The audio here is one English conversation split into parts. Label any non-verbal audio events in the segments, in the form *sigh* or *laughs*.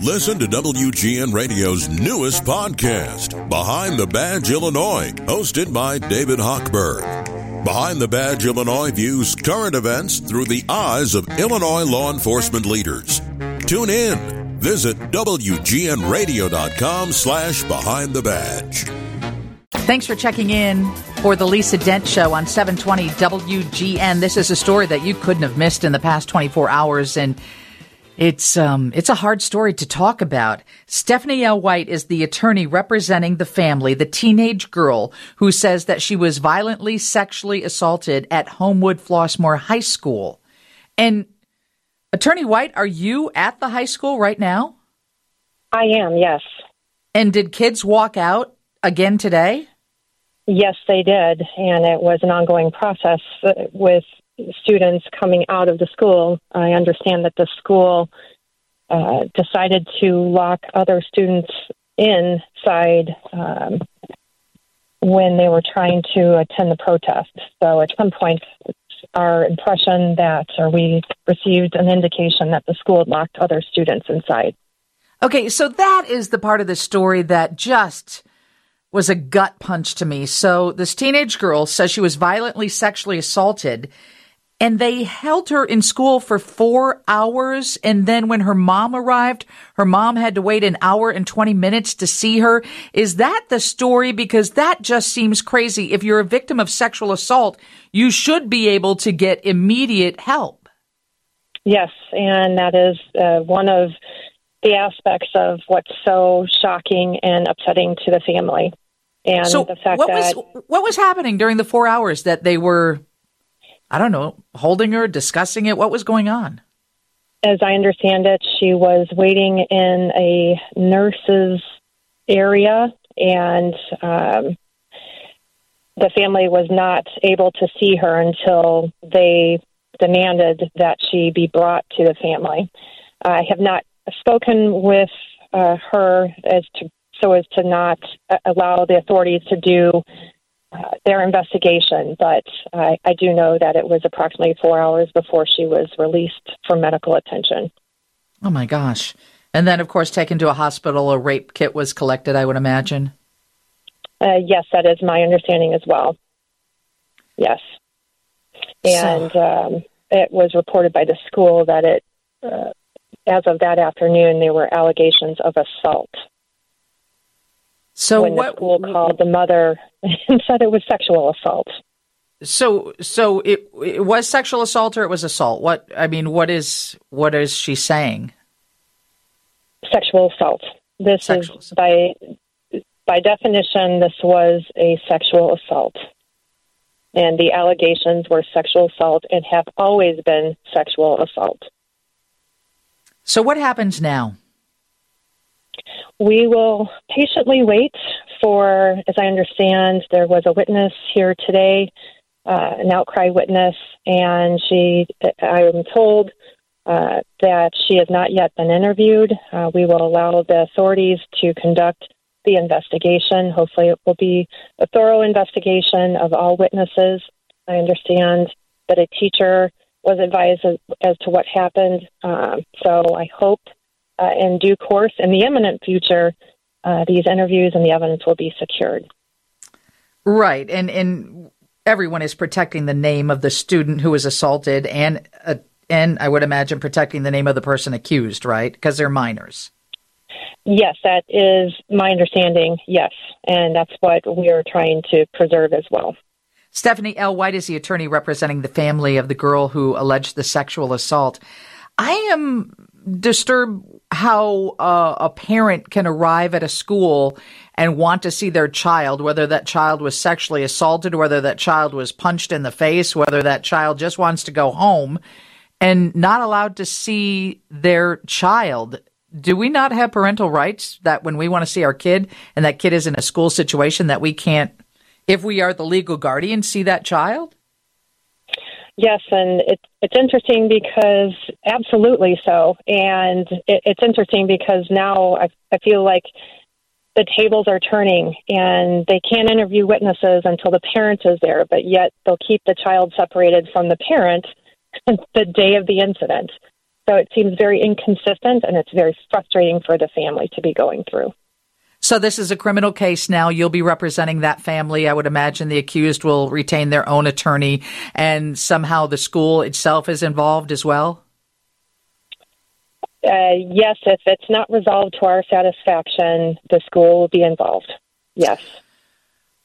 Listen to WGN Radio's newest podcast, Behind the Badge Illinois, hosted by David Hochberg. Behind the Badge Illinois views current events through the eyes of Illinois law enforcement leaders. Tune in. Visit WGNRadio.com slash Behind the Badge. Thanks for checking in for the Lisa Dent Show on 720 WGN. This is a story that you couldn't have missed in the past 24 hours, and it's um, it's a hard story to talk about. Stephanie L. White is the attorney representing the family, the teenage girl who says that she was violently sexually assaulted at Homewood Flossmoor High School. And Attorney White, are you at the high school right now? I am, yes. And did kids walk out again today? Yes, they did, and it was an ongoing process uh, with students coming out of the school. I understand that the school uh, decided to lock other students inside um, when they were trying to attend the protest. So at some point, our impression that, or we received an indication that the school had locked other students inside. Okay, so that is the part of the story that just was a gut punch to me. So this teenage girl says she was violently sexually assaulted and they held her in school for four hours. And then when her mom arrived, her mom had to wait an hour and 20 minutes to see her. Is that the story? Because that just seems crazy. If you're a victim of sexual assault, you should be able to get immediate help. Yes, and that is uh, one of the aspects of what's so shocking and upsetting to the family. And so the fact what that was what was happening during the four hours that they were I don't know, holding her, discussing it? What was going on? as I understand it, she was waiting in a nurse's area, and um, the family was not able to see her until they demanded that she be brought to the family. I have not spoken with uh, her as to so as to not uh, allow the authorities to do uh, their investigation, but I, I do know that it was approximately four hours before she was released for medical attention. Oh my gosh. And then, of course, taken to a hospital, a rape kit was collected, I would imagine. Uh, yes, that is my understanding as well. Yes. And So- um, it was reported by the school that it, uh, as of that afternoon, there were allegations of assault. So when what? the school called the mother *laughs* and said it was sexual assault. So so it it was sexual assault or it was assault? What I mean, what is what is she saying? Sexual assault. This Sexual is assault. by by definition, this was a sexual assault. And the allegations were sexual assault and have always been sexual assault. So what happens now? We will patiently wait for, as I understand, there was a witness here today, uh, an outcry witness, and she, I am told uh, that she has not yet been interviewed. Uh, we will allow the authorities to conduct the investigation. Hopefully, it will be a thorough investigation of all witnesses. I understand that a teacher was advised as, as to what happened. Um, so I hope uh, in due course, in the imminent future, uh, these interviews and the evidence will be secured. Right, and and everyone is protecting the name of the student who was assaulted, and uh, and I would imagine protecting the name of the person accused, right? Because they're minors. Yes, that is my understanding. Yes, and that's what we are trying to preserve as well. Stephanie L. White is the attorney representing the family of the girl who alleged the sexual assault. I am disturbed how uh, a parent can arrive at a school and want to see their child, whether that child was sexually assaulted, whether that child was punched in the face, whether that child just wants to go home, and not allowed to see their child. Do we not have parental rights that when we want to see our kid and that kid is in a school situation that we can't, if we are the legal guardian, see that child? Yes, and it, it's interesting because absolutely so, and it, it's interesting because now I, I feel like the tables are turning, and they can't interview witnesses until the parent is there, but yet they'll keep the child separated from the parent *laughs* the day of the incident. So it seems very inconsistent and it's very frustrating for the family to be going through. So this is a criminal case now. You'll be representing that family. I would imagine the accused will retain their own attorney and somehow the school itself is involved as well? Uh, yes, if it's not resolved to our satisfaction, the school will be involved. Yes.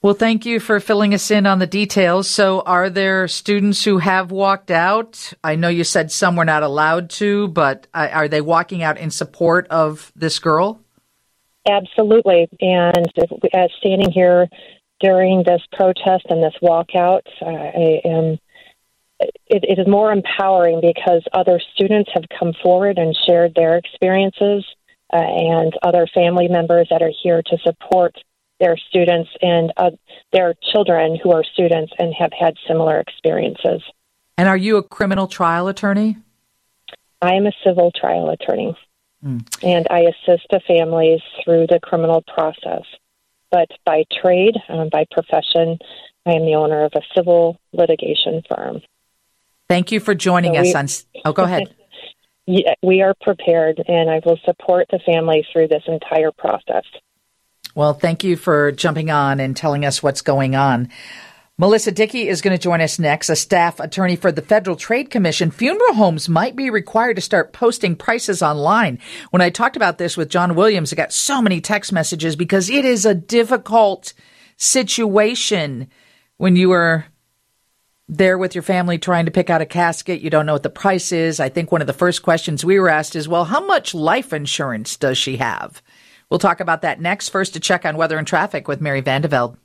Well, thank you for filling us in on the details. So, are there students who have walked out? I know you said some were not allowed to, but uh, are they walking out in support of this girl? Absolutely. And as standing here during this protest and this walkout, I am. It, it is more empowering because other students have come forward and shared their experiences, uh, and other family members that are here to support their students and uh, their children who are students and have had similar experiences. And are you a criminal trial attorney? I am a civil trial attorney, mm. and I assist the families through the criminal process. But by trade, um, by profession, I am the owner of a civil litigation firm. Thank you for joining so us we, on. Oh, go ahead. *laughs* we are prepared, and I will support the family through this entire process. Well, thank you for jumping on and telling us what's going on. Melissa Dickey is going to join us next, a staff attorney for the Federal Trade Commission. Funeral homes might be required to start posting prices online. When I talked about this with John Williams, I got so many text messages because it is a difficult situation when you are there with your family trying to pick out a casket. You don't know what the price is. I think one of the first questions we were asked is, well, how much life insurance does she have? We'll talk about that next. First, to check on weather and traffic with Mary Van de Velde.